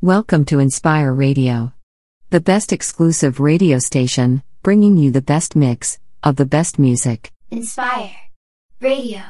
Welcome to Inspire Radio, the best exclusive radio station, bringing you the best mix of the best music. Inspire Radio.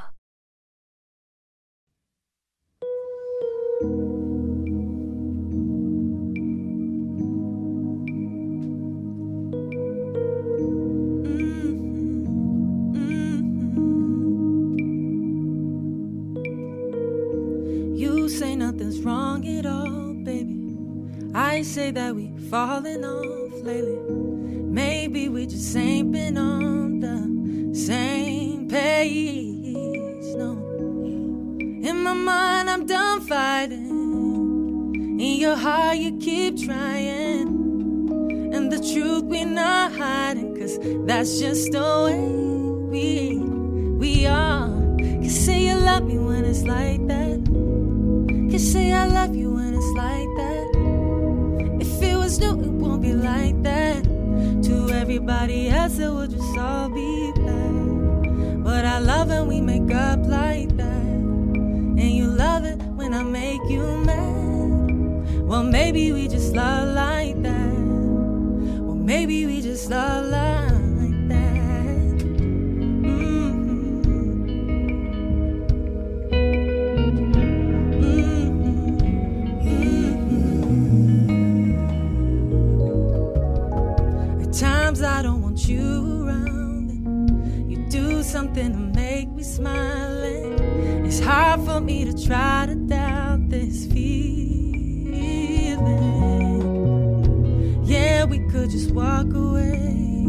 I say that we falling off lately. Maybe we just ain't been on the same page. No. In my mind, I'm done fighting. In your heart, you keep trying. And the truth, we're not hiding. Cause that's just the way we, we are. You say you love me when it's like that. You say I love you when it's like everybody else, it would just all be bad. But I love when we make up like that. And you love it when I make you mad. Well, maybe we just love like that. Well, maybe we just love like At times I don't want you around. You do something to make me smile. It's hard for me to try to doubt this feeling. Yeah, we could just walk away.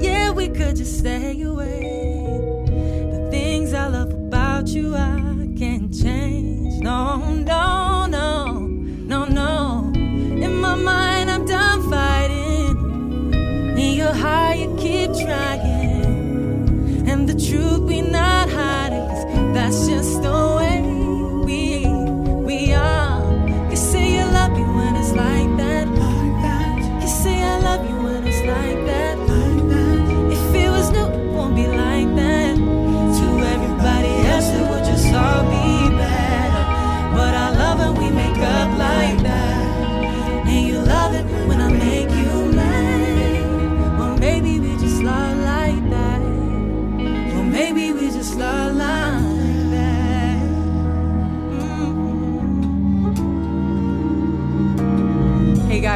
Yeah, we could just stay away. The things I love about you, I can't change. No,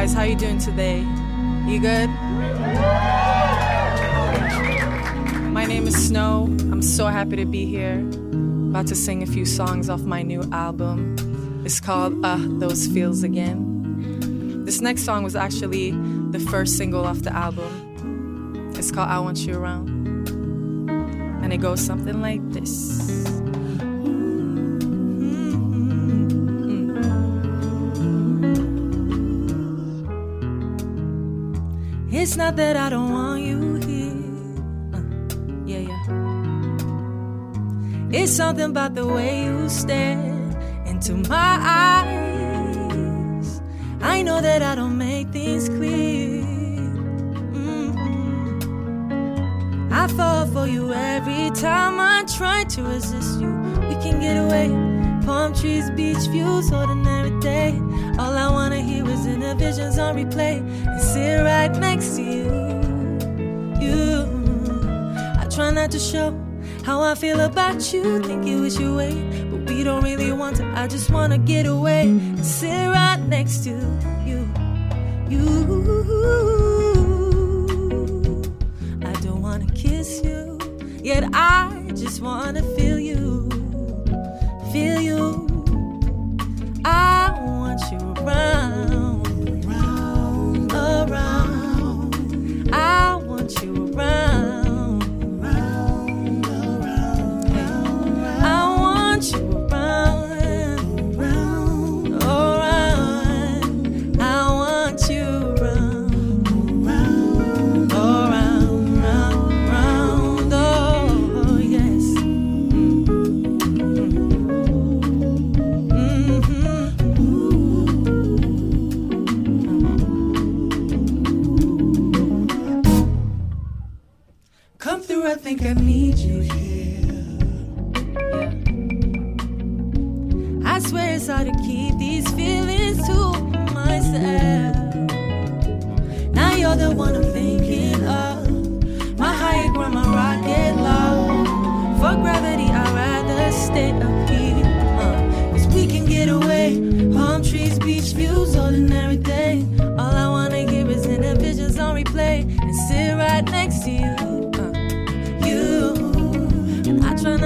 guys, how you doing today? You good? My name is Snoh. I'm so happy to be here. About to sing a few songs off my new album. It's called Uh Those Feels Again. This next song was actually the first single off the album. It's called I Want You Around. And it goes something like this. It's not that I don't want you here. Uh, yeah, yeah. It's something about the way you stare into my eyes. I know that I don't make things clear. Mhm. I fall for you every time I try to resist you. We can get away. Palm trees, beach views, ordinary day. All I wanna hear is in the visions on replay sit right next to you. You, I try not to show how I feel about you. Think you wish you wait, but we don't really want to. I just wanna get away and sit right next to you. You, I don't wanna kiss you, yet I just wanna feel you, feel you. Think I need you here.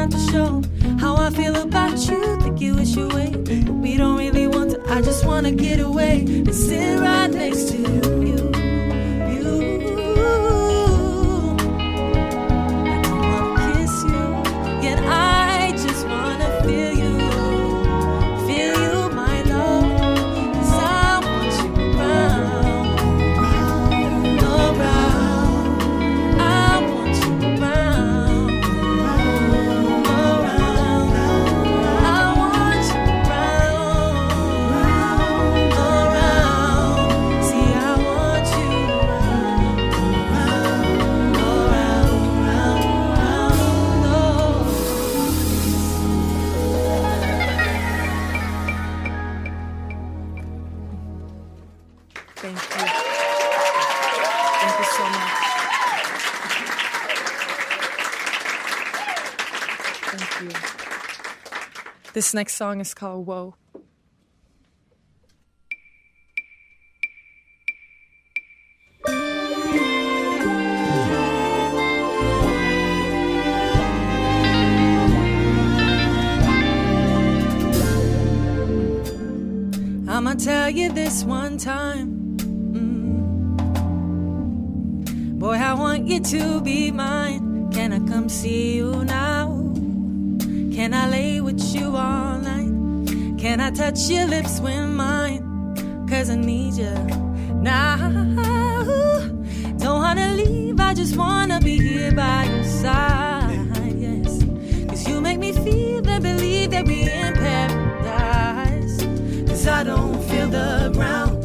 to show how I feel about you. Think you wish away, but we don't really want to. I just wanna get away and sit right next to you. This next song is called Whoa. I'ma tell you this one time. Mm. Boy, I want you to be mine. Can I come see you now? Can I lay all night? Can I touch your lips with mine? Cause I need you now. Don't wanna leave, I just wanna be here by your side. Yes, cause you make me feel and believe that we in paradise. Cause I don't feel the ground.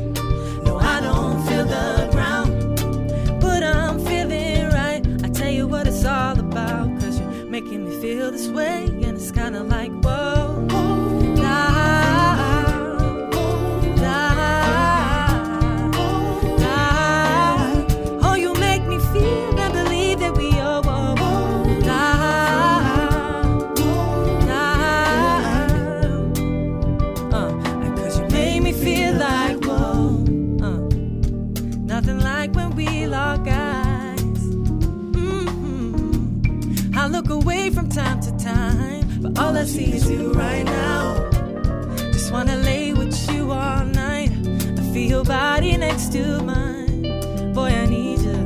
Boy, I need you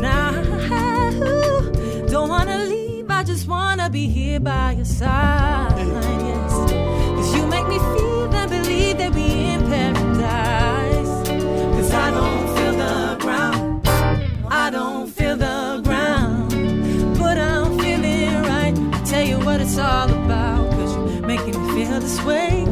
now. Don't wanna leave, I just wanna be here by your side. Cause you make me feel and believe that we in paradise. Cause I don't feel the ground. I don't feel the ground. But I'm feeling right. I tell you what it's all about. Cause you're making me feel this way,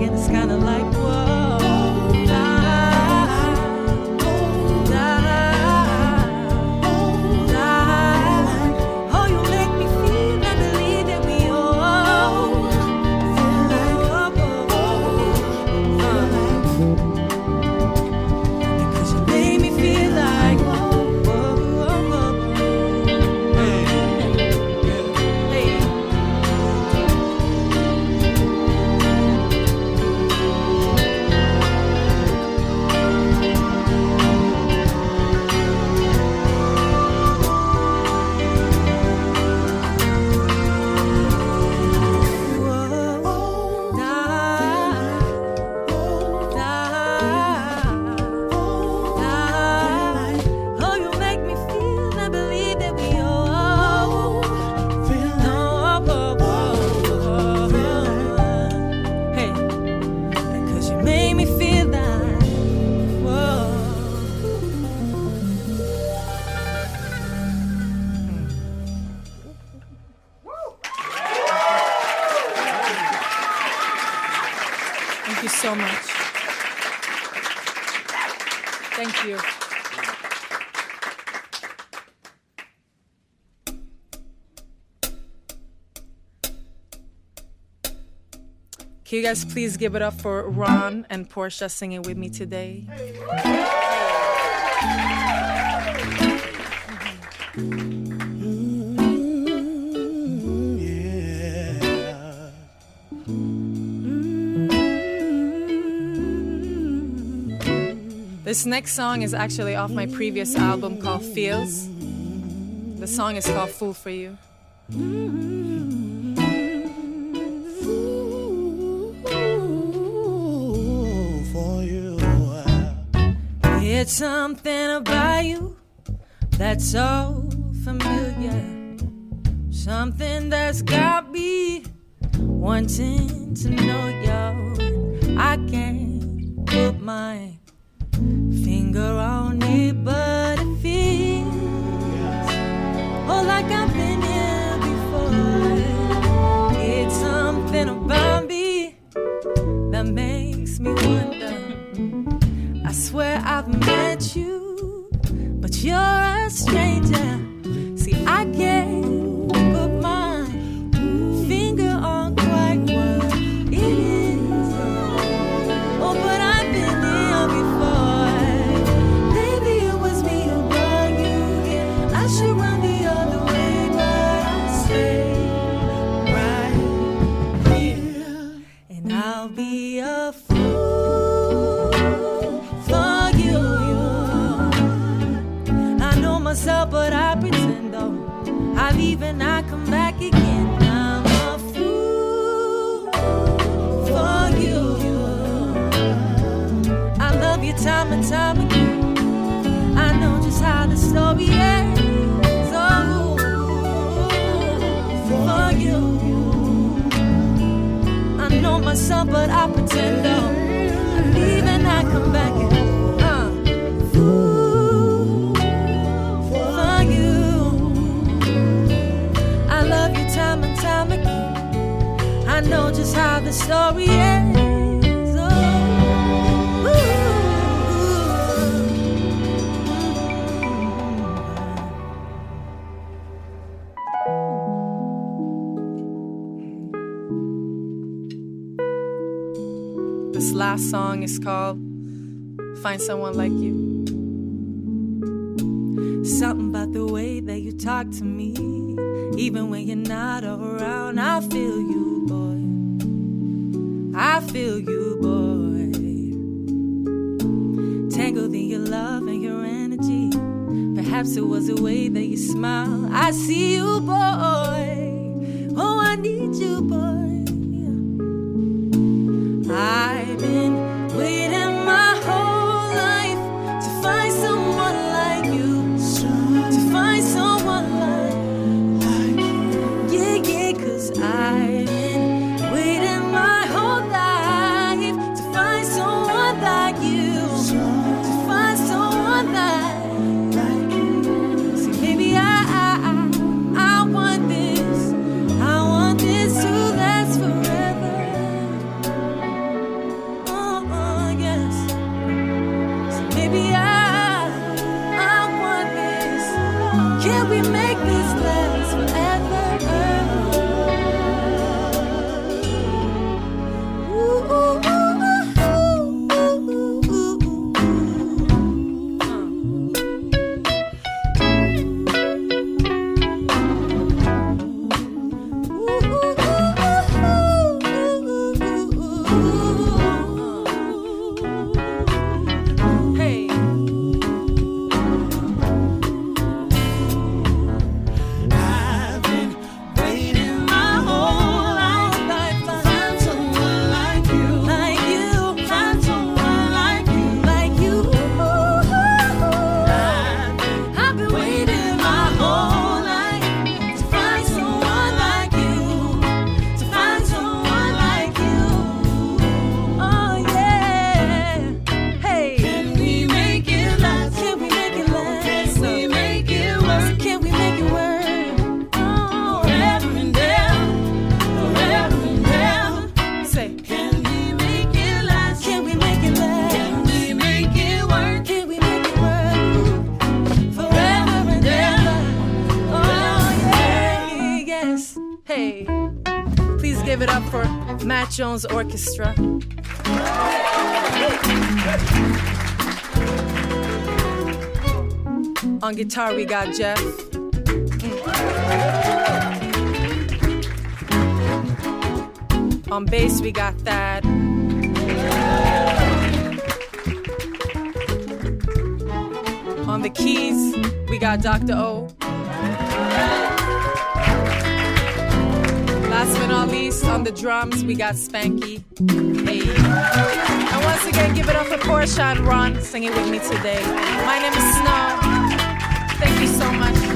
you guys please give it up for Ron and Portia singing with me today? This next song is actually off my previous album called Feels. The song is called Fool for You. Something about you that's so familiar. Something that's got me wanting to know you. I can't put my finger on it, call, find someone like I. Jones Orchestra. On guitar, we got Jeff. On bass, we got Thad. On the keys, we got Dr. O. the drums, we got Spanky. Hey. And once again, give it up for Portia and Ron singing with me today. My name is Snoh. Thank you so much.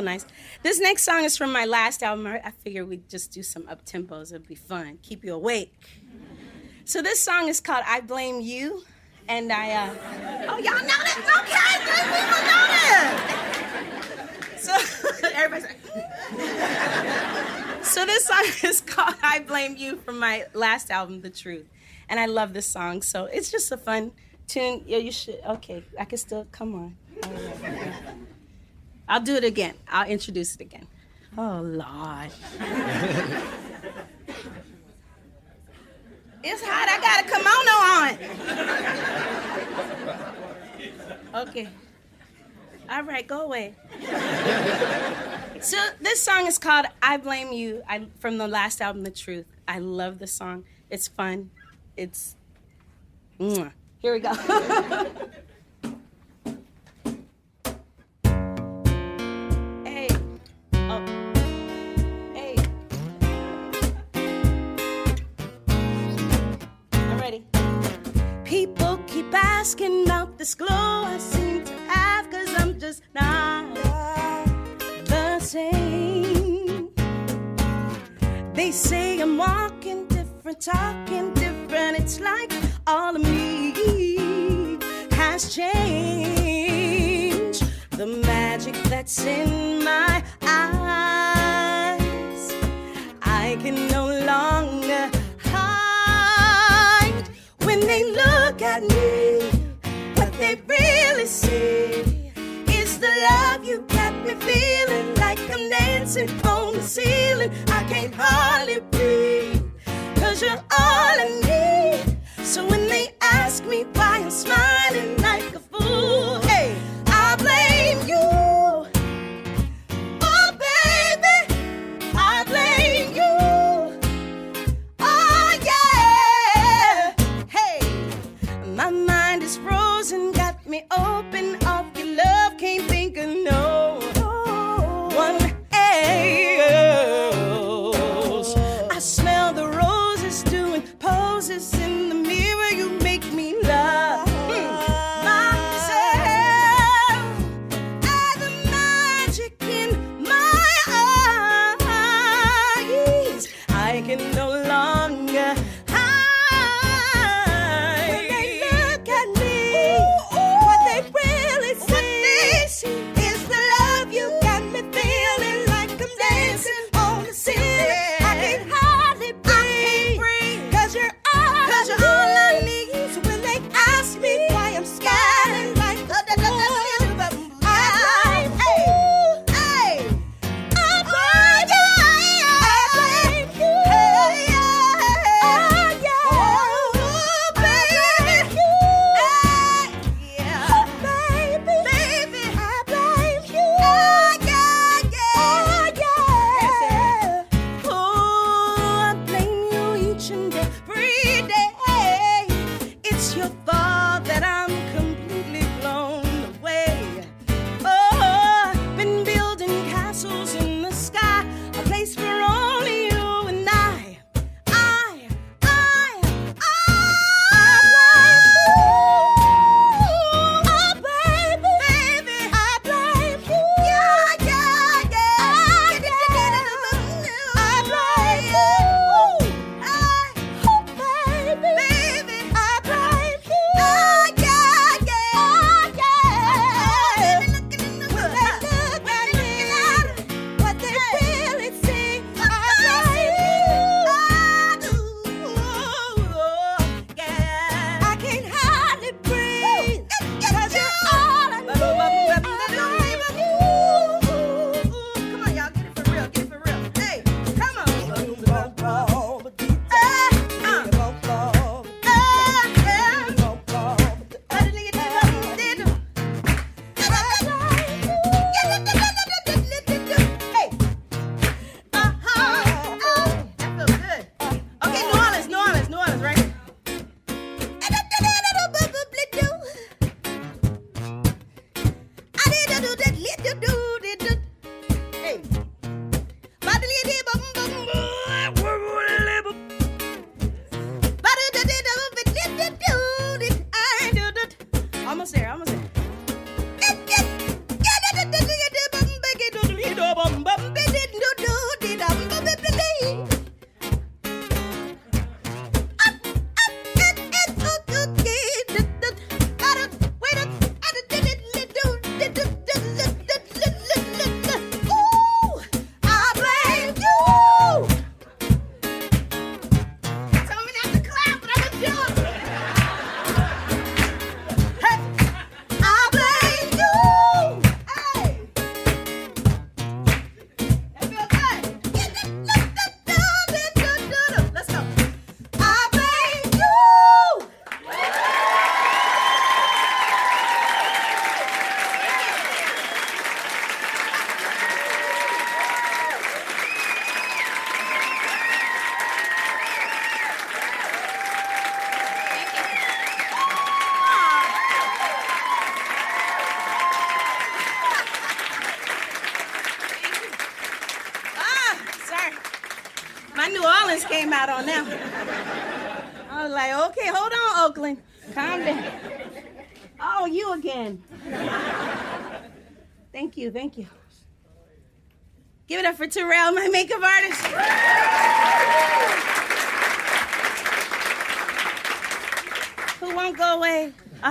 Nice. This next song is from my last album. I I figured we'd just do some up tempos. It'd be fun, keep you awake. So this song is called "I Blame You," and I. Uh, oh, y'all know that? Okay, good people know that. So everybody's like. so this song is called "I Blame You" from my last album, "The Truth," and I love this song. So it's just a fun tune. Yeah, you should. Okay, I can still come on. I'll do it again. I'll introduce it again. Oh Lord. it's hot. I got a kimono on. Oh, okay. All right, go away. so this song is called "I Blame You." I from the last album, "The Truth." I love the song. It's fun. It's. Mwah. Here we go. asking about this glow I seem to have, cause I'm just not the same. They say I'm walking different, talking different. It's like all of me has changed. The magic that's in my eyes, I can no longer hide. When they look at me, they really see is the love you got me feeling like I'm dancing on the ceiling. I can't hardly breathe, cause you're all I need. So when they ask me why I'm smiling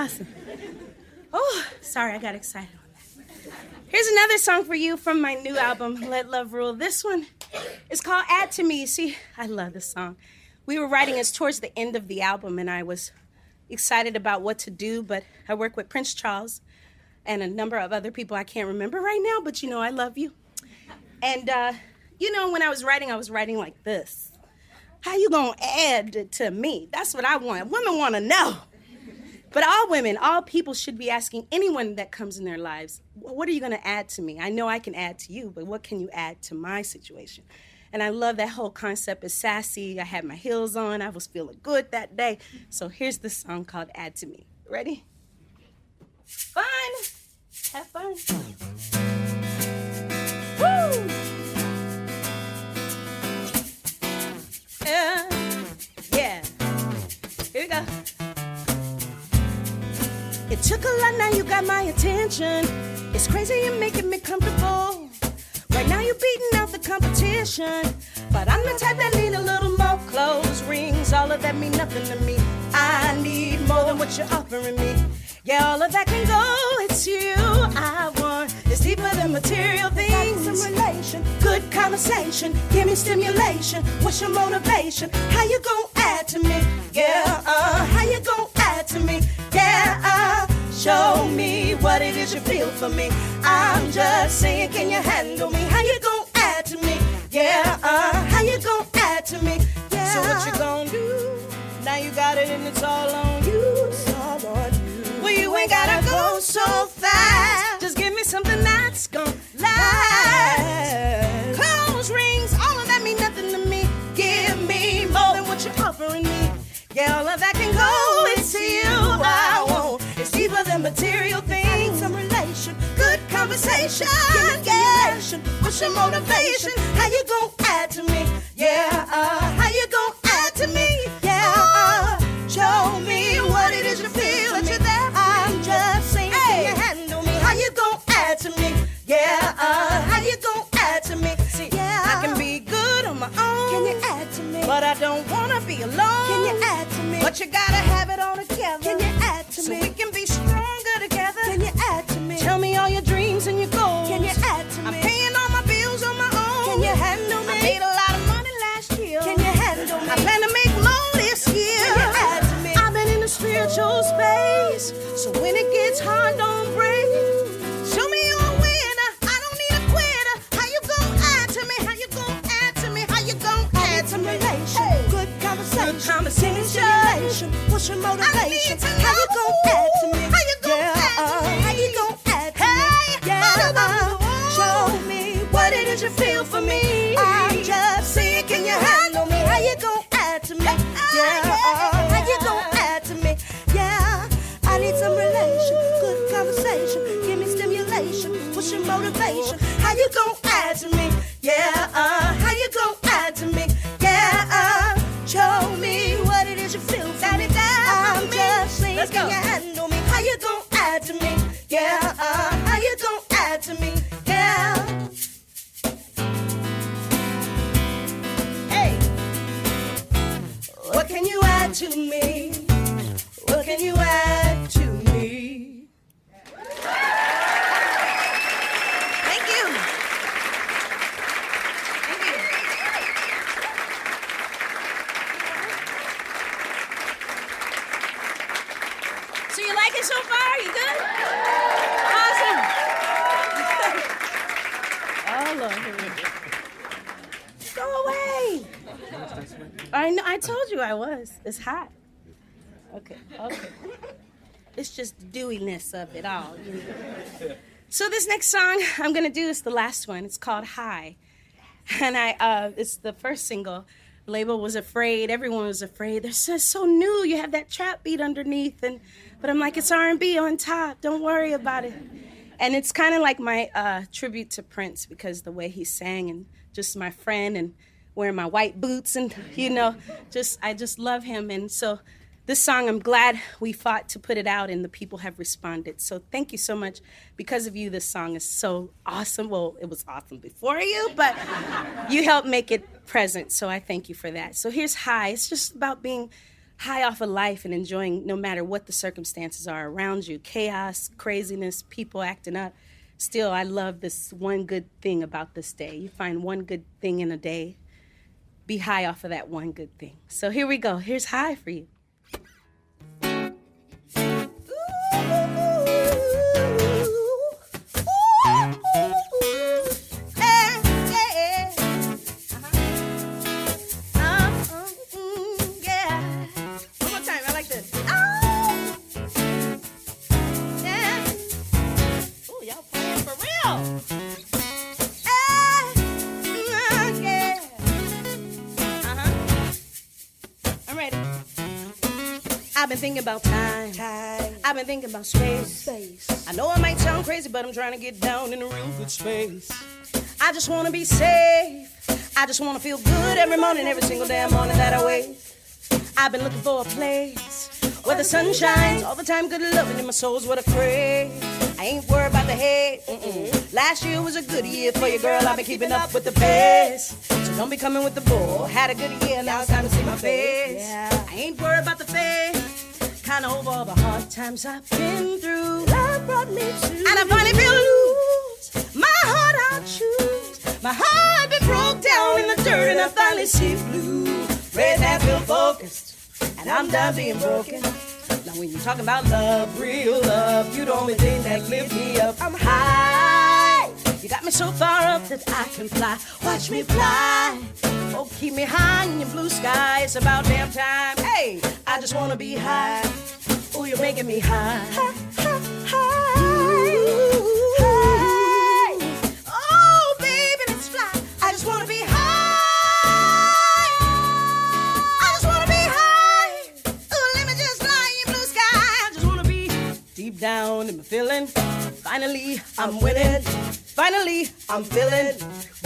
Awesome. Oh, sorry, I got excited on that. Here's another song for you from my new album, Let Love Rule. This one is called Add to Me. See, I love this song. We were writing it towards the end of the album, and I was excited about what to do, but I work with Prince Charles and a number of other people I can't remember right now, but you know, I love you. And, uh, you know, when I was writing, I was writing like this. How you gonna add to me? That's what I want. Women want to know. But all women, all people should be asking anyone that comes in their lives, what are you going to add to me? I know I can add to you, but what can you add to my situation? And I love that whole concept of sassy. I had my heels on. I was feeling good that day. So here's the song called Add to Me. Ready? Fun. Have fun. Woo! Yeah. Yeah. Here we go. It took a lot, now you got my attention. It's crazy, you're making me comfortable. Right now, you're beating out the competition. But I'm the type that need a little more clothes, rings, all of that mean nothing to me. I need more than what you're offering me. Yeah, all of that can go, it's you I want. It's deeper than material things. Some relation, good conversation, give me stimulation. What's your motivation? How you gonna add to me? Yeah, uh, how you gonna add to me? Show me what it is you feel for me. I'm just saying, can you handle me? How you gonna add to me? Yeah, uh, how you gonna add to me? Yeah. So what you gonna do? Now you got it and it's all on you. It's all on you. Well, you ain't gotta go so fast. Just give me something that's gonna last. Clothes, rings, all of that mean nothing to me. Give me more than what you're offering me. Yeah, all of that conversation. Yeah, what's your motivation? How you gon' add to me? Yeah, uh, how you gonna add to me? Yeah, uh, show me what it is you feel that you're there. I'm just saying, can you handle me? How you gon' add to me? Yeah, uh, how you gonna add to me? See, yeah, I can be good on my own. Can you add to me? But I don't wanna be alone. Can you add to me? But you gotta have it all together. Can you add to so me? So we can be stronger Tell me all your dreams and your goals. Can you add to me? I'm paying all my bills on my own. Can you handle me? I made a lot of money last year. Can you handle me? I plan to make more this year. Can you add to me? I've been in the spiritual space. So when it gets hard, don't break. Show me a winner. I don't need a quitter. How you gon' add to me? How you gon' add to me? How you gon' add to me? Good conversation. Good conversation. What's your motivation? It's hot. Okay. Okay. It's just the dewiness of it all. you know. So this next song I'm gonna do is the last one. It's called High, and I uh, it's the first single. Label was afraid. Everyone was afraid. They're so, so new. You have that trap beat underneath, and but I'm like it's R&B on top. Don't worry about it. And it's kind of like my uh, tribute to Prince because the way he sang and just my friend and wearing my white boots and you know, just I just love him and so this song I'm glad we fought to put it out and the people have responded. So thank you so much. Because of you this song is so awesome. Well, it was awesome before you, but you helped make it present. So I thank you for that. So here's high. It's just about being high off of life and enjoying no matter what the circumstances are around you chaos, craziness, people acting up. Still, I love this one good thing about this day. You find one good thing in a day, be high off of that one good thing. So here we go. Here's high for you. I've been thinking about time. time. I've been thinking about space. space. I know it might sound crazy, but I'm trying to get down in a real good space. I just wanna be safe. I just wanna feel good every morning, every single damn morning that I wake. I've been looking for a place where the sun shines all the time. Good loving in my soul's what I crave. I ain't worried about the hate. Mm-mm. Last year was a good year for you, girl. I've been keeping up with the pace. So don't be coming with the bull. Had a good year, now it's time to see my face. I ain't worried about the fame. Kinda over all the hard times I've been through. Love brought me to. And I finally feel loose. My heart I'll choose. My heart been broke down in the dirt, and I finally see blue. Red that feel focused, and I'm done being broken. Now when you're talking about love, real love, you the only thing that lift me up. I'm high. You got me so far up that I can fly. Watch me fly. Oh, keep me high in your blue sky. It's about damn time. Hey, I just wanna be high. Oh, you're making me high. High. Oh, baby, let's fly. I just wanna be high. I just wanna be high. Ooh, let me just fly in blue sky. I just wanna be deep down in my feeling. Finally, I'm winning. Finally, I'm feeling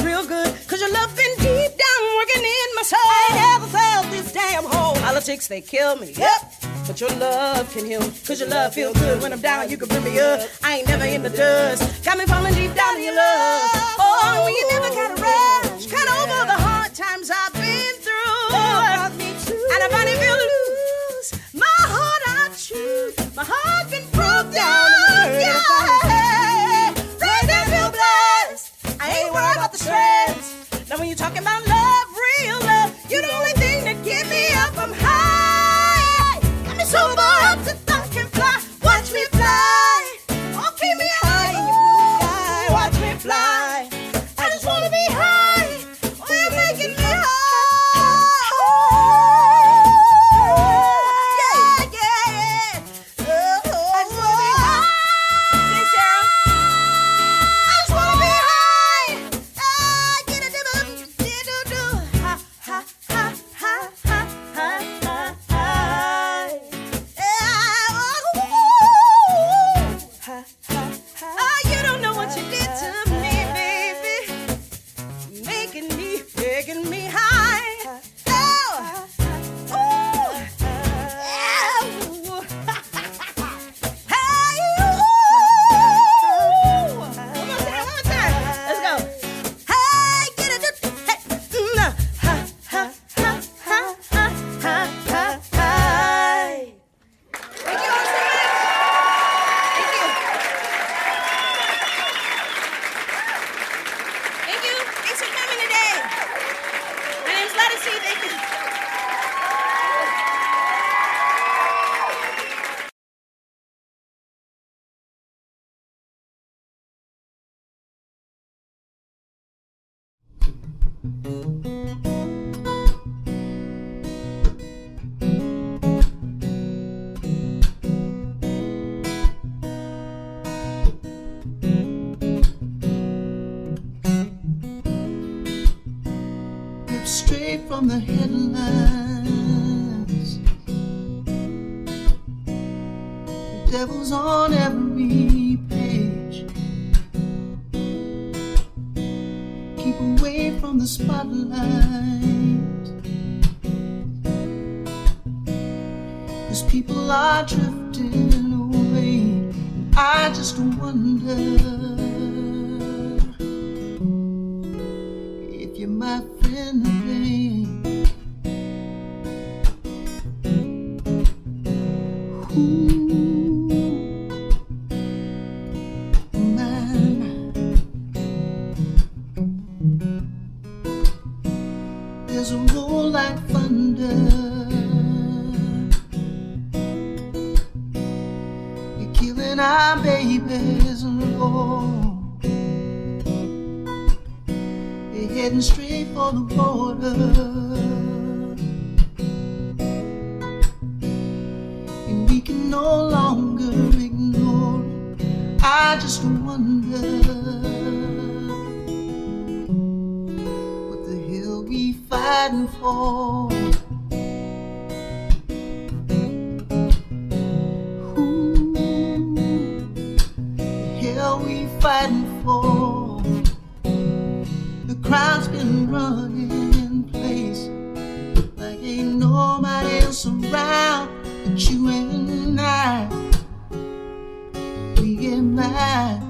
real good. Cause your love been deep down working in my soul. I ain't ever felt this damn hole. Politics, they kill me. Yep. But your love can heal. Cause your love feels good. When I'm down, you can bring me up. I ain't never in the dust. Got me falling deep down in your love. Oh, when you never gotta rush. Kinda over the hard times I've been through. And I finally feel loose. My heart I choose. My heart Now when you're talking about love, né? Crowd's been running in place like ain't nobody else around but you and I. We get mad.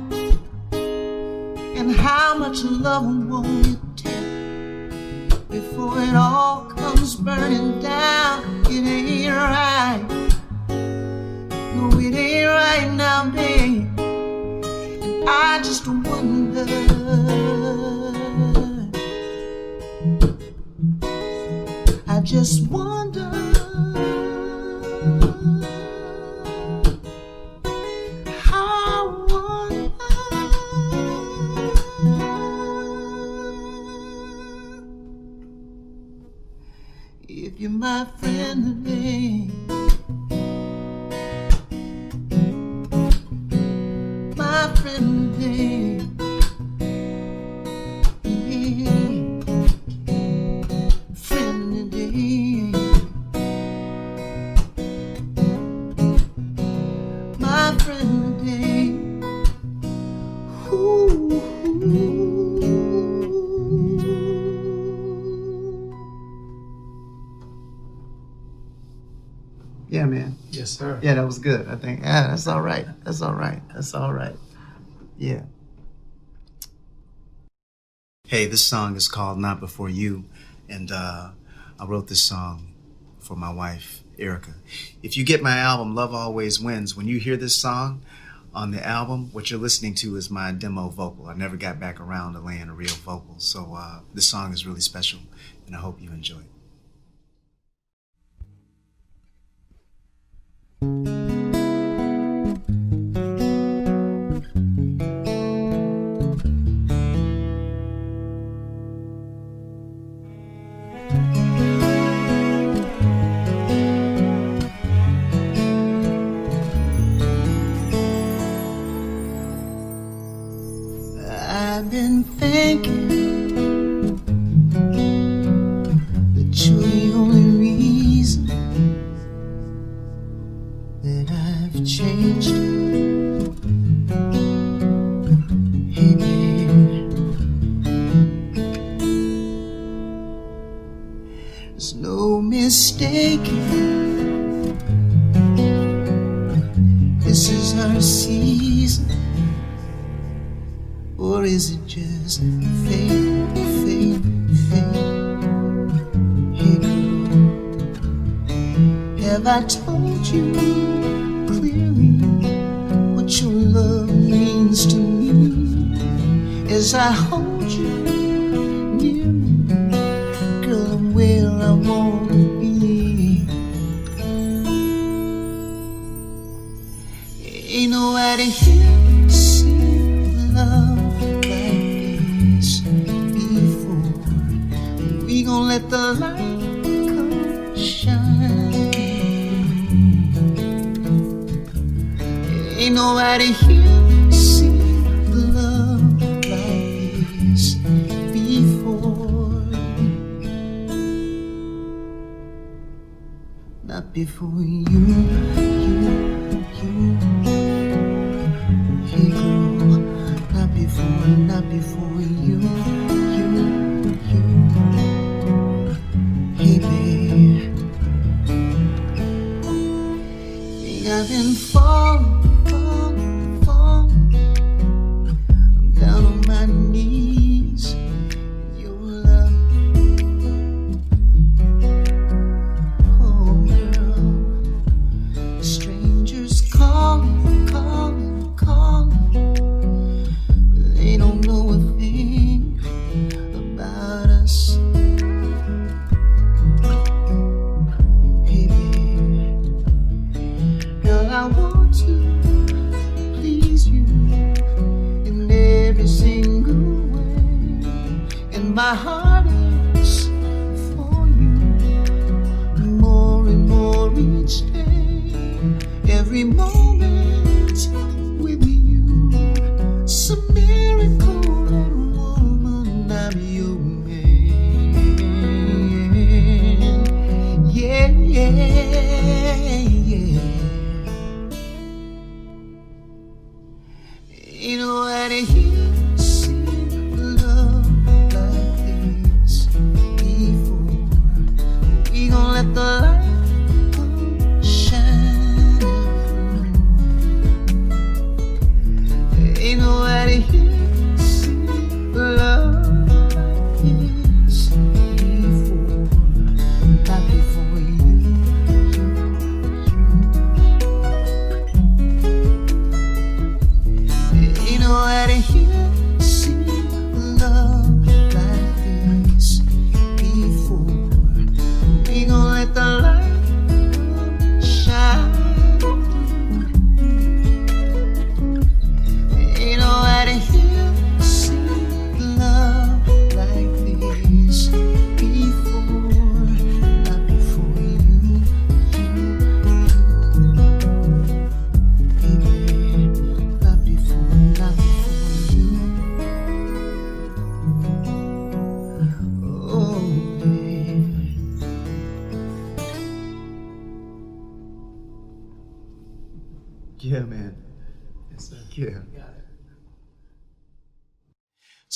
And how much love will it take before it all comes burning down? It ain't right. No, it ain't right now, babe. And I just wonder. Just wonder how wonder if you're my friend today. My friend today. Was good. I think. Yeah, that's all right. That's all right. That's all right. Yeah. Hey, this song is called Not Before You, and uh, I wrote this song for my wife, Erica. If you get my album, Love Always Wins, when you hear this song on the album, what you're listening to is my demo vocal. I never got back around to laying a real vocal, so uh, this song is really special, and I hope you enjoy it. Or is it just fate, fate, fate? Girl, have I told you clearly what your love means to me? As I hold you near me, girl, I'm where I wanna be. Ain't nobody here the light come shine. Ain't nobody here seen love like this before. Not before you,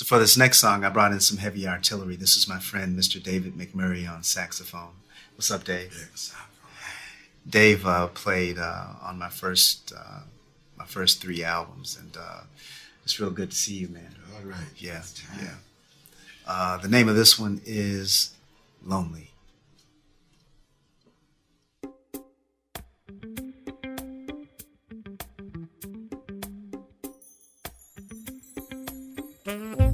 for this next song, I brought in some heavy artillery. This is my friend, Mr. David McMurray, on saxophone. What's up, Dave? Yes. Dave uh, played uh, on my first uh, my first three albums, and uh, it's real good to see you, man. All right. Yeah, yeah. Uh, the name of this one is Lonely.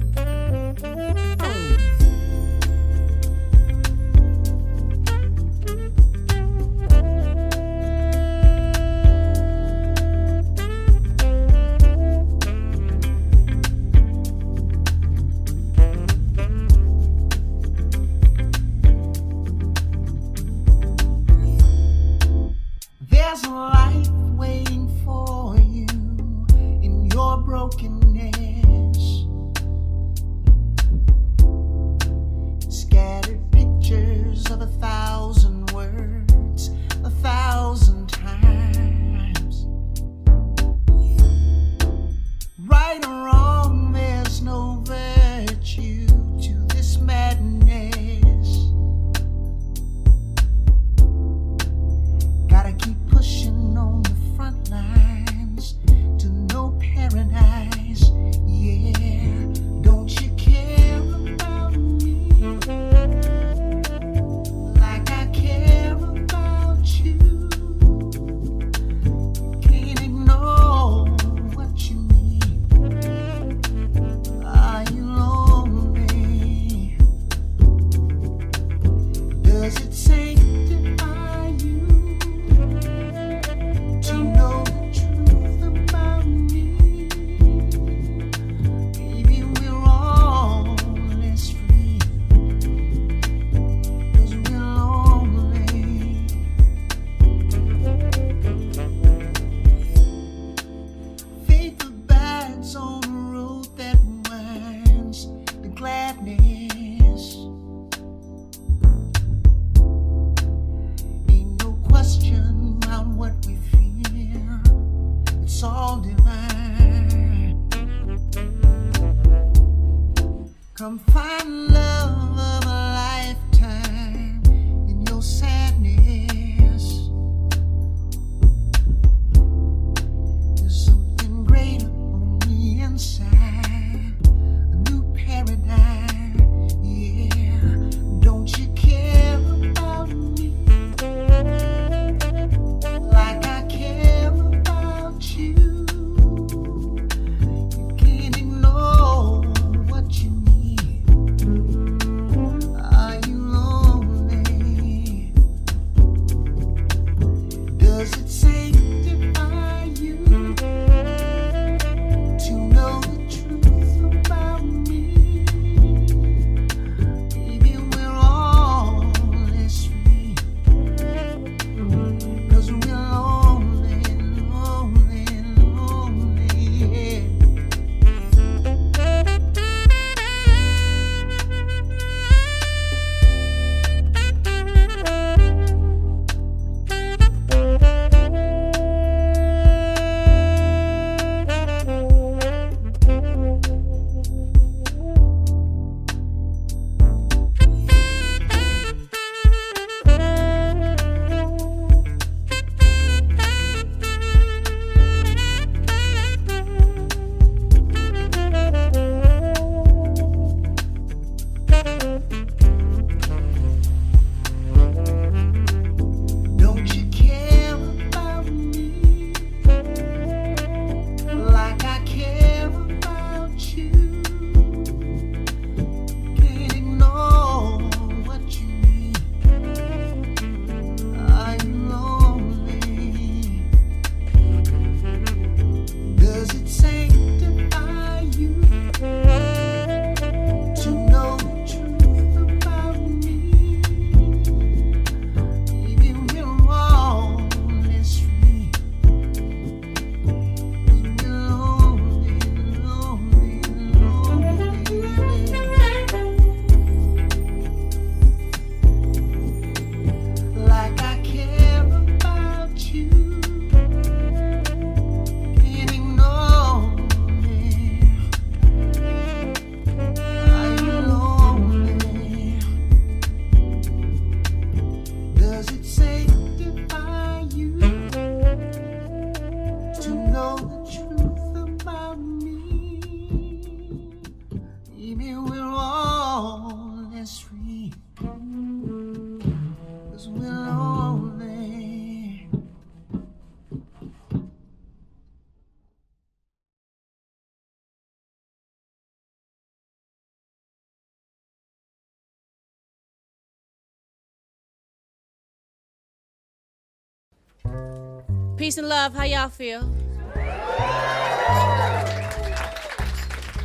Peace and love. How y'all feel?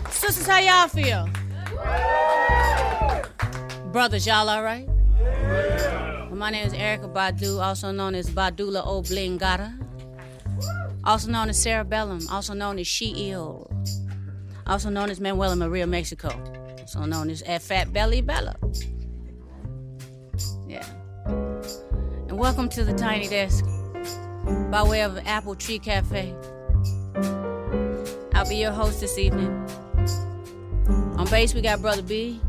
Sisters, how y'all feel? Brothers, y'all all right? Well, my name is Erykah Badu, also known as Badulla Oblongata, also known as Cerebellum, also known as She-Eel, also known as Manuela Maria Mexico, also known as Fat Belly Bella. Yeah. And welcome to the Tiny Desk by way of Apple Tree Cafe. I'll be your host this evening. On bass, we got Brother B.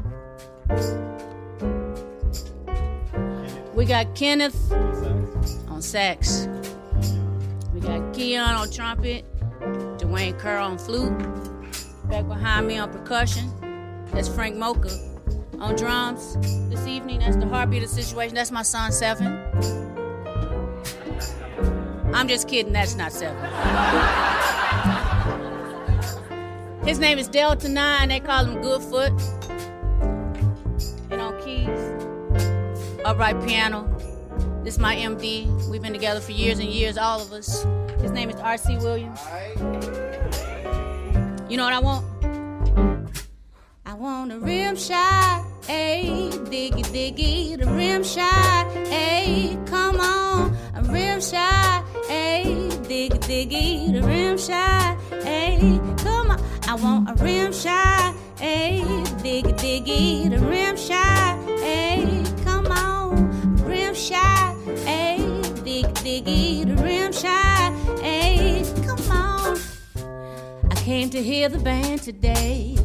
We got Kenneth on sax. We got Keon on trumpet. Dwayne Kerr on flute. Back behind me on percussion. That's Frank Moka on drums. This evening, that's the heartbeat of the situation. That's my son, Seven. I'm just kidding, that's not Seven. His name is Delta 9. They call him Goodfoot. And on keys, upright piano. This is my MD. We've been together for years and years, all of us. His name is R.C. Williams. You know what I want? Want a rim shot, ayy, diggy diggy, the rim shot, ayy, come on, a rim shot, ayy, diggy diggy, the rim shot, ayy, come on, I want a rim shot, ayy, diggy diggy, the rim shot, ayy, come on, rim shot, ayy, diggy diggy, the rim shot, ayy, come on. I came to hear the band today.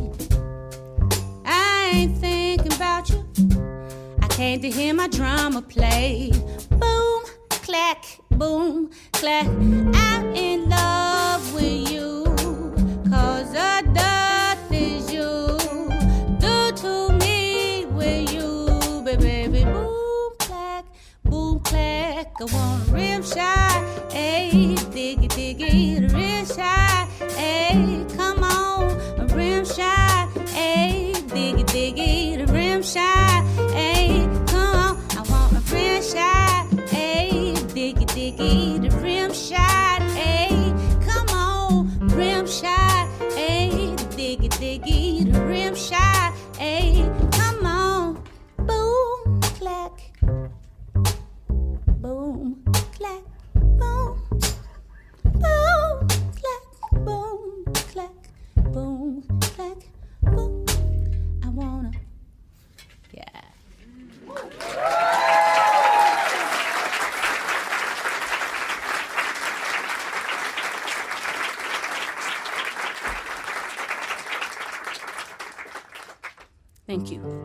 Came to hear my drummer play. Boom, clack, boom, clack. I'm in love with you. Cause the death is you. Do to me with you, baby. Boom, clack, boom, clack. I want a rim shot. Ayy, diggy, diggy, the rim shot. Ayy, come on, a rim shot. Ayy, diggy, diggy, shot. Ayy, come on, I want a diggy, diggy, the come on, diggy, diggy, the come on, boom, clack, boom, clack, boom, boom, clack, boom, clack, boom, clack, Thank you.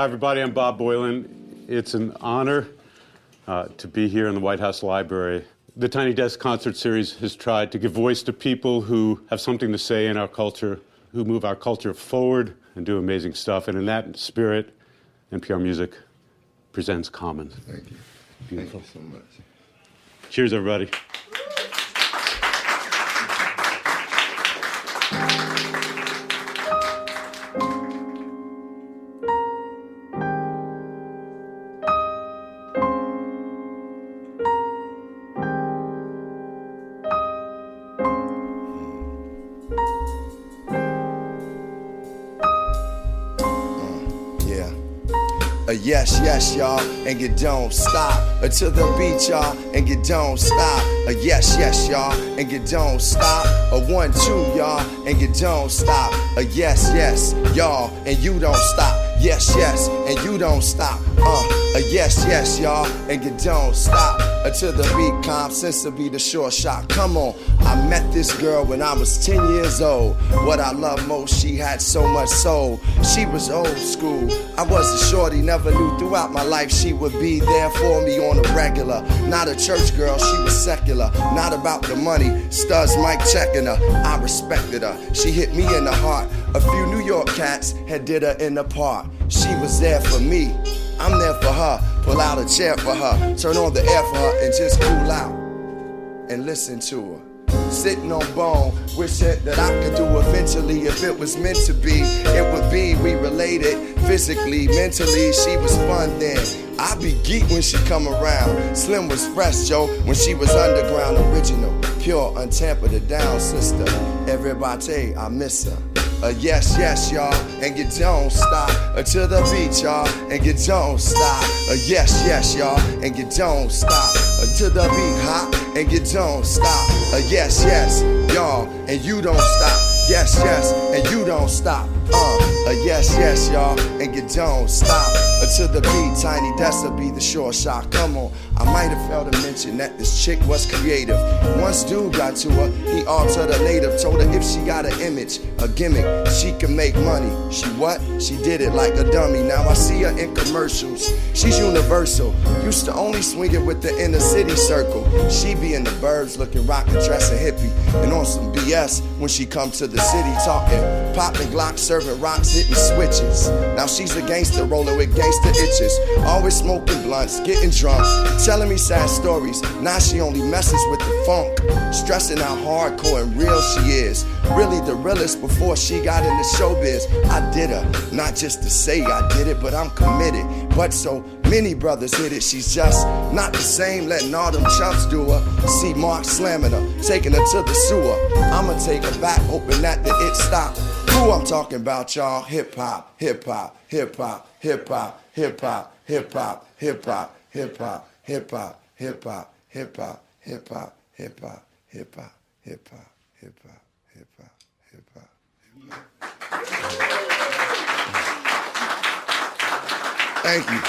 Hi, everybody. I'm Bob Boilen. It's an honor uh, to be here in the White House Library. The Tiny Desk Concert Series has tried to give voice to people who have something to say in our culture, who move our culture forward and do amazing stuff. And in that spirit, NPR Music presents Commons. Thank you. Beautiful. Thank you so much. Cheers, everybody. Y'all, and you don't stop. Uh, to the beat, y'all, and you don't stop. A yes, yes, y'all, and you don't stop. A one, two, y'all, and you don't stop. A yes, yes, y'all, and you don't stop. Yes, yes, and you don't stop. Uh, a yes, yes, y'all, and you don't stop. until the beat, comp, since to be the short shot. Come on, I met this girl when I was 10 years old. What I love most, she had so much soul. She was old school. I was a shorty, never knew throughout my life she would be there for me on a regular. Not a church girl, she was secular. Not about the money, studs Mike checking her. I respected her. She hit me in the heart. A few New York cats had did her in the park. She was there for me. I'm there for her. Pull out a chair for her. Turn on the air for her and just cool out and listen to her. Sitting on bone, wishing that I could do eventually. If it was meant to be, it would be. We related physically, mentally. She was fun then. I'd be geek when she come around. Slim was fresh, Joe, when she was underground, original, pure, untampered, down sister. Everybody, I miss her. Uh, yes, yes, y'all, and you don't stop. Uh, to the beat, y'all, and you don't stop. A yes, yes, y'all, and you don't stop. Uh, to the beat, hop, and you don't stop. A yes, yes, y'all, and you don't stop. Yes, yes, and you don't stop. Uh, uh yes, yes, y'all, and you don't stop. until the beat, tiny Dessa be the short shot. Come on, I might have failed to mention that this chick was creative. Once dude got to her, he altered her native. Told her if she got an image, a gimmick, she could make money. She what? She did it like a dummy. Now I see her in commercials. She's universal. Used to only swing it with the inner city circle. She be in the burbs looking rockin', dressing hippie, and on some BS when she come to the city talking, popping Glock, serving rocks, hitting switches. Now she's a gangster rolling with gangster itches, always smoking blunts, getting drunk, telling me sad stories. Now she only messes with the funk, stressing how hardcore and real she is. Really the realest before she got into showbiz. I did her, not just to say I did it, but I'm committed. But so Many brothers hit it, she's just not the same. Letting all them chumps do her. See Mark slamming her, taking her to the sewer. I'ma take her back, hoping that the it stop. Who I'm talking about, y'all? Hip hop, hip hop, hip hop, hip hop, hip hop, hip hop, hip hop, hip hop, hip hop, hip hop, hip hop, hip hop, hip hop, hip hop, hip hop, hip hop, hip hop, hip hop. Thank you.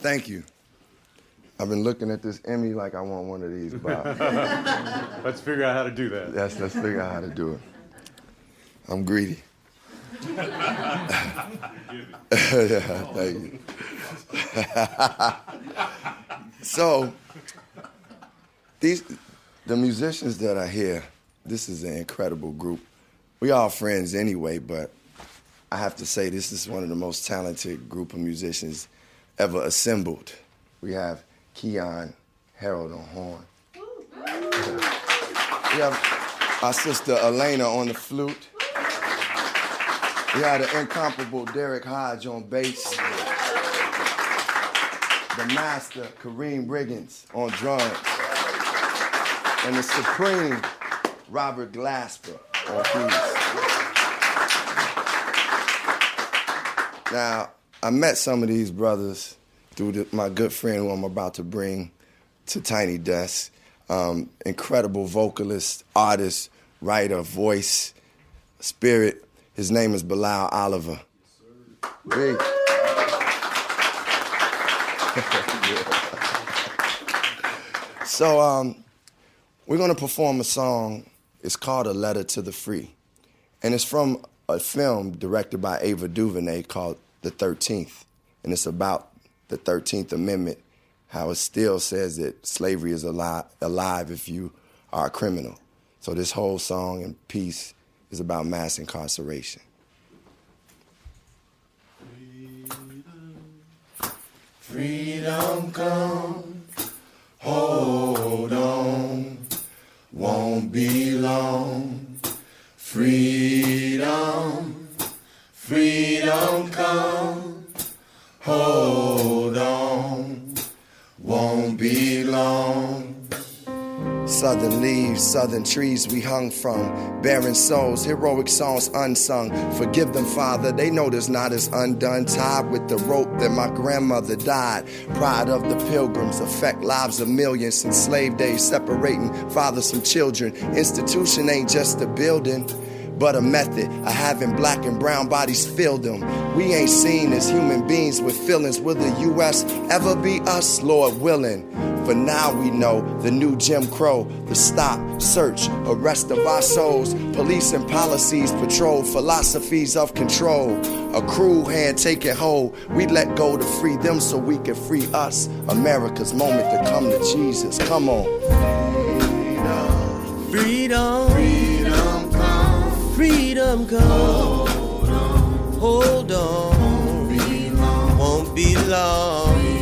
Thank you. I've been looking at this Emmy like I want one of these, Bob. Let's figure out how to do that. Yes, let's figure out how to do it. I'm greedy. yeah, thank you. so, these the musicians that are here, this is an incredible group. We all friends anyway, but I have to say this is one of the most talented group of musicians ever assembled. We have Keyon Harrold on horn. We have our sister Elena on the flute. We have the incomparable Derrick Hodge on bass. The master Karriem Riggins on drums. And the supreme Robert Glasper on keys. Now, I met some of these brothers through the, my good friend who I'm about to bring to Tiny Desk. Um, incredible vocalist, artist, writer, voice, spirit. His name is Bilal Oliver. Big. so um, we're gonna perform a song. It's called "A Letter to the Free," and it's from a film directed by Ava DuVernay called The Thirteenth, and it's about the Thirteenth Amendment, how it still says that slavery is alive, alive if you are a criminal. So this whole song and piece is about mass incarceration. Freedom come, hold on, won't be long. Freedom, freedom come, hold Southern leaves, southern trees we hung from. Barren souls, heroic songs unsung. Forgive them, Father, they know there's not as undone. Tied with the rope that my grandmother died. Pride of the pilgrims affect lives of millions. In slave days, separating fathers from children. Institution ain't just a building but a method of having black and brown bodies fill them. We ain't seen as human beings with feelings. Will the U.S. ever be us, Lord willing? For now we know the new Jim Crow, the stop, search, arrest of our souls, police and policies, patrol, philosophies of control. A cruel hand taking hold, we let go to free them so we can free us. America's moment to come to Jesus. Come on. Freedom. Freedom come. Freedom come. Hold on. Won't be long. Freedom.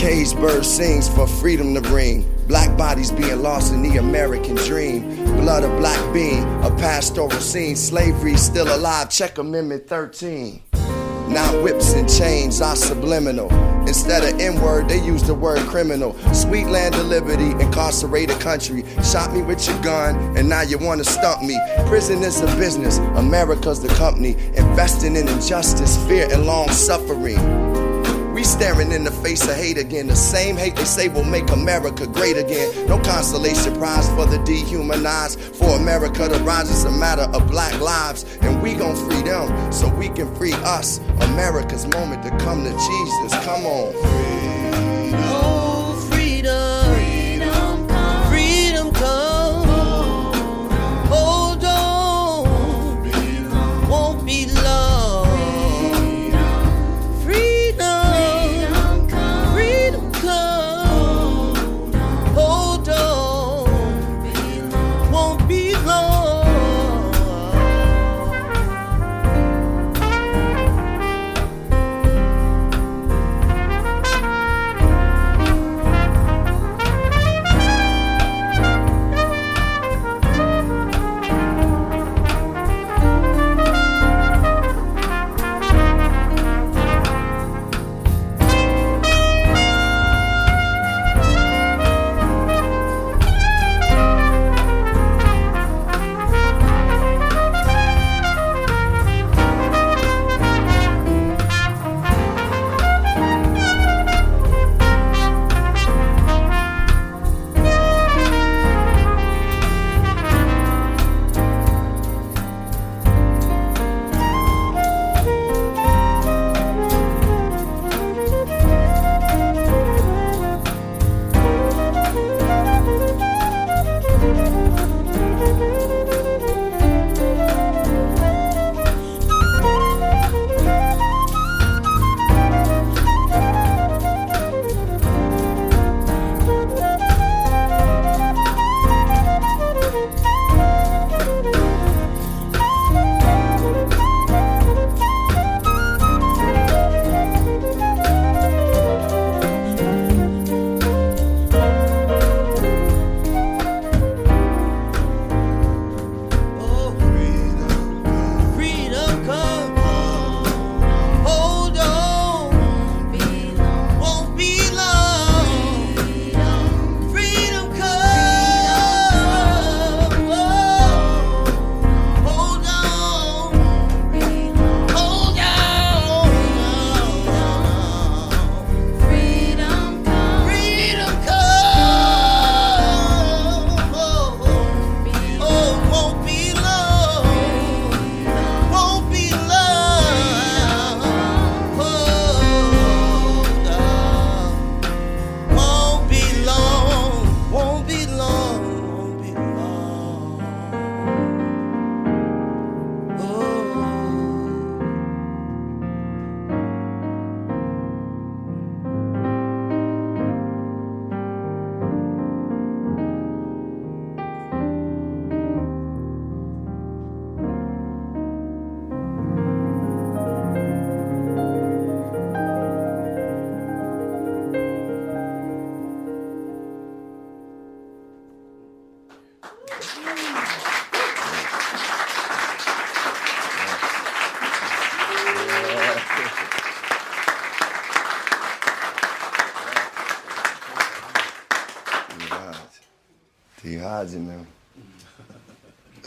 Caged bird sings for freedom to ring. Black bodies being lost in the American dream. Blood of black being, a pastoral scene. Slavery still alive. Check Amendment 13. Now whips and chains are subliminal. Instead of N word, they use the word criminal. Sweet land of liberty, incarcerated country. Shot me with your gun, and now you wanna stump me. Prison is a business, America's the company. Investing in injustice, fear, and long suffering. We staring in the face of hate again. The same hate they say will make America great again. No consolation prize for the dehumanized. For America to rise is a matter of black lives. And we gon' free them so we can free us. America's moment to come to Jesus. Come on.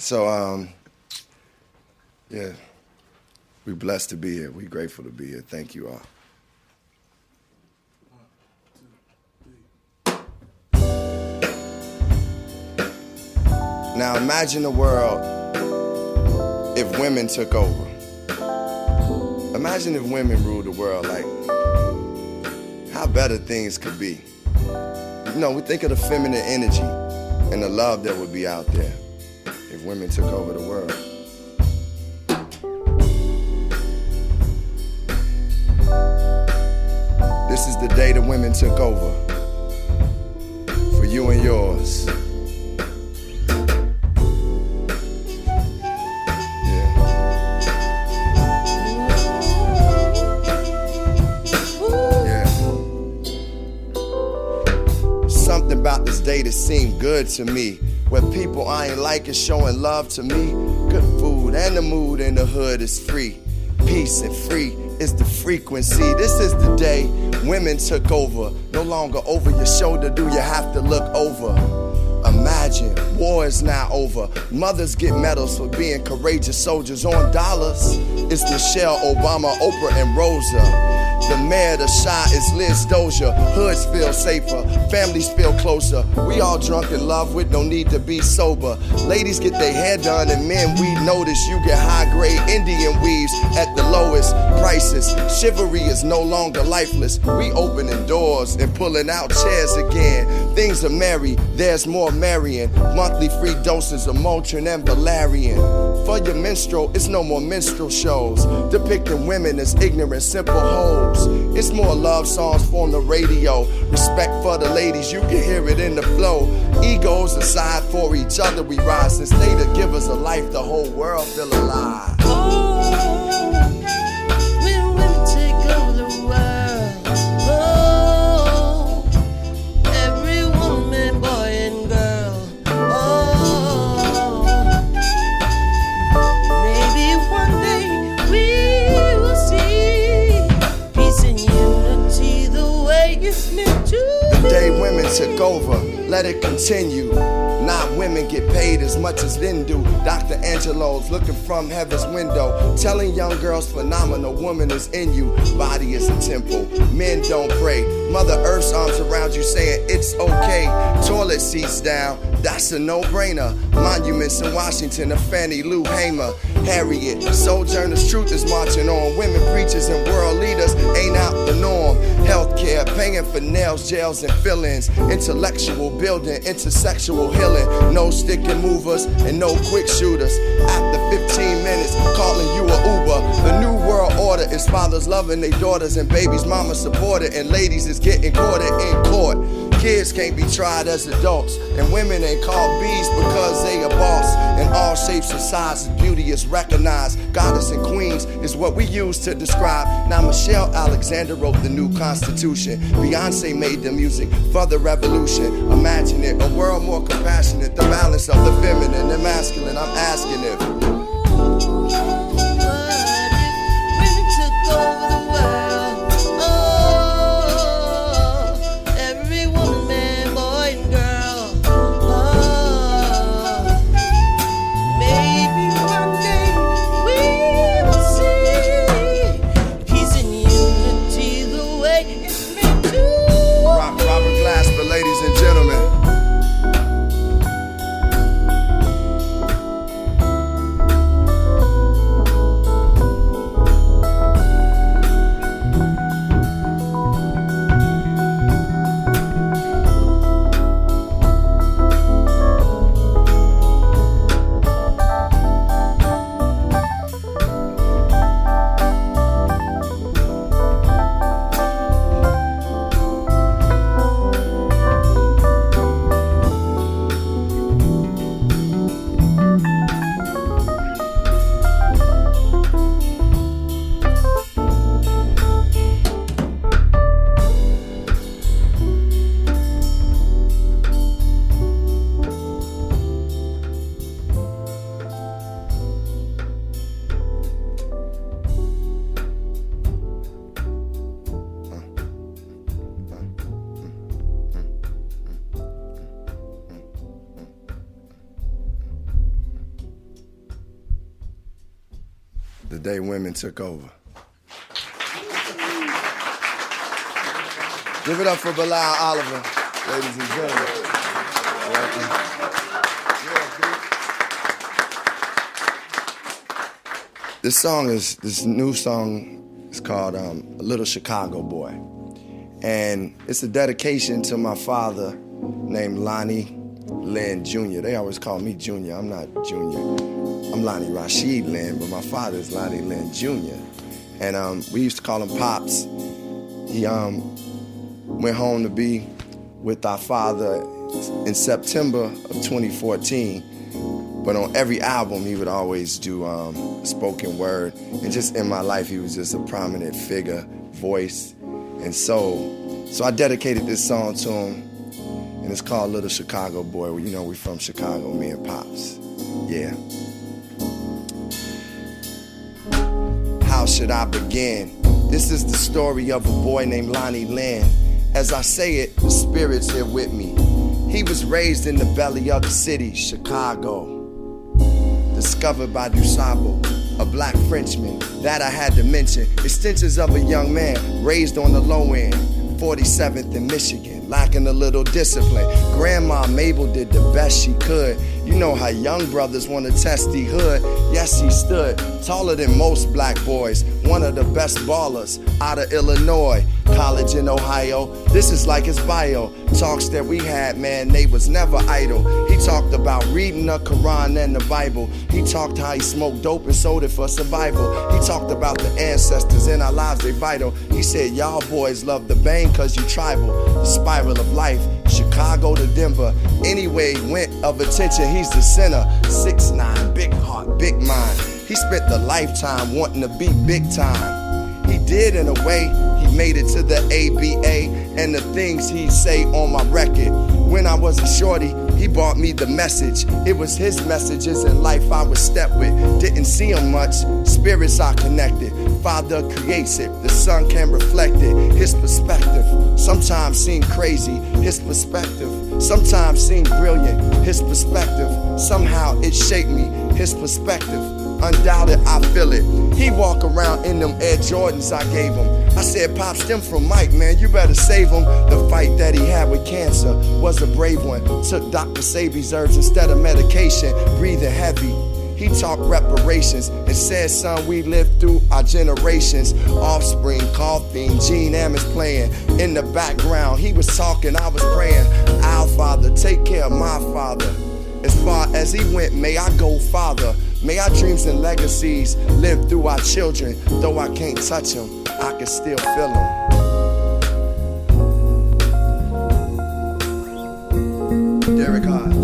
So um, yeah, we're blessed to be here. We're grateful to be here. Thank you all. Now imagine a world if women took over. Imagine if women ruled the world. Like how better things could be. You know, we think of the feminine energy and the love that would be out there if women took over the world. This is the day the women took over for you and yours. Day that seemed good to me. Where people I ain't like is showing love to me. Good food and the mood in the hood is free. Peace and free is the frequency. This is the day women took over. No longer over your shoulder, do you have to look over? Imagine, war is now over. Mothers get medals for being courageous soldiers on dollars. It's Michelle Obama, Oprah, and Rosa. The mayor, the shy is Liz Dozier. Hoods feel safer, families feel closer. We all drunk in love with no need to be sober. Ladies get their hair done, and men, we notice you get high grade Indian weaves at the lowest prices. Chivalry is no longer lifeless. We opening doors and pulling out chairs again. Things are merry, there's more marrying. Monthly free doses of Motrin and Valerian. For your minstrel, it's no more minstrel shows depicting women as ignorant, simple hoes. It's more love songs from the radio. Respect for the ladies, you can hear it in the flow. Egos aside for each other, we rise since they the givers of life, the whole world feel alive. When over, let it continue. Not women get paid as much as men do. Dr. Angelou's looking from heaven's window, telling young girls phenomenal woman is in you. Body is a temple, men don't pray. Mother Earth's arms around you saying it's okay. Toilet seats down, that's a no-brainer. Monuments in Washington of Fannie Lou Hamer, Harriet. Sojourner's truth is marching on. Women preachers and world leaders ain't out the norm. Healthcare, paying for nails, jails, and fillings. Intellectual building, intersexual healing. No stick and movers and no quick shooters. After 15 minutes, calling you a Uber. The new world order is fathers loving their daughters and babies, mama supported, and ladies is getting courted in court. Kids can't be tried as adults, and women ain't called bees because they a boss. In all shapes and sizes, beauty is recognized. Goddess and queens is what we use to describe. Now Michelle Alexander wrote the new constitution. Beyonce made the music for the revolution. Imagine it, a world more compassionate, the balance of the feminine and masculine. I'm asking if. Women took over. Give it up for Bilal Oliver, ladies and gentlemen. This song is this new song is called um, "Little Chicago Boy," and it's a dedication to my father, named Lonnie Lynn Jr. They always call me Junior. I'm not Junior. I'm Lonnie Rashid Lynn, but my father is Lonnie Lynn Jr. And um, we used to call him Pops. He um, went home to be with our father in September of 2014. But on every album, he would always do um, spoken word. And just in my life, he was just a prominent figure, voice, and soul. So I dedicated this song to him, it's called Little Chicago Boy. You know, we from Chicago, me and Pops. Yeah. How should I begin? This is the story of a boy named Lonnie Lynn. As I say it, the spirit's here with me. He was raised in the belly of the city, Chicago discovered by DuSable, a black Frenchman. That I had to mention. Extensions of a young man raised on the low end. 47th in Michigan, lacking a little discipline. Grandma Mabel did the best she could. You know how young brothers want to test the hood. Yes, he stood taller than most black boys. One of the best ballers out of Illinois, college in Ohio. This is like his bio. Talks that we had, man, they was never idle. He talked about reading the Quran and the Bible. He talked how he smoked dope and sold it for survival. He talked about the ancestors in our lives, they vital. He said, Y'all boys love the bang cause you tribal. The spiral of life, Chicago to Denver. Anyway, went of attention, he's the center. Nine, big heart, big mind. He spent the lifetime wanting to be big time. He did in a way, made it to the ABA and the things he'd say on my record. When I was a shorty, he brought me the message. It was his messages in life I would step with. Didn't see him much, spirits are connected. Father creates it, the son can reflect it. His perspective sometimes seem crazy, his perspective sometimes seem brilliant. His perspective somehow it shaped me, his perspective undoubted, I feel it. He walk around in them Air Jordans I gave him. I said, Pops, them from Mike, man, you better save him. The fight that he had with cancer was a brave one. Took Dr. Sebi's herbs instead of medication, breathing heavy. He talked reparations and said, son, we lived through our generations. Offspring, coughing, Gene Ammons playing in the background. He was talking, I was praying. Our Father, take care of my Father. As far as he went, may I go farther. May our dreams and legacies live through our children. Though I can't touch them, I can still feel them. Derek.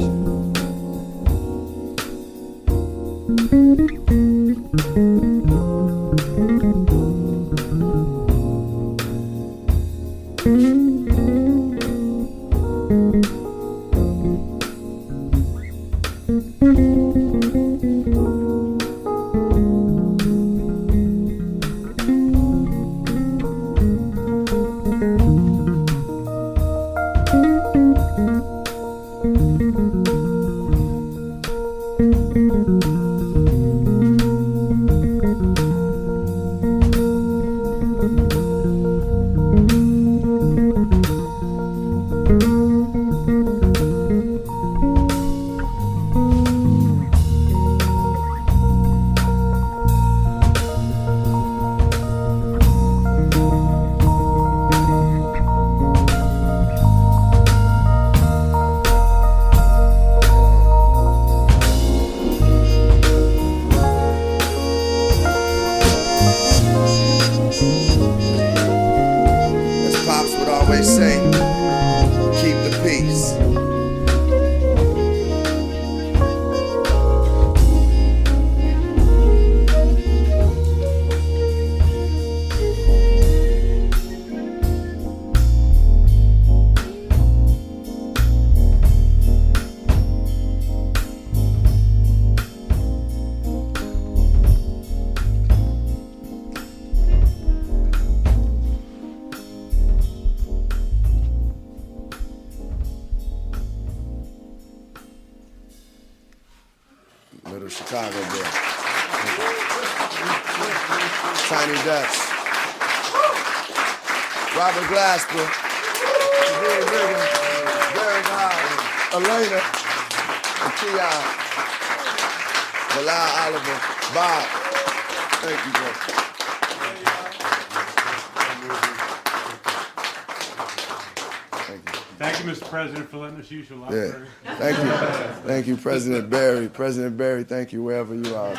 Thank you, wherever you are.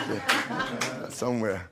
Somewhere.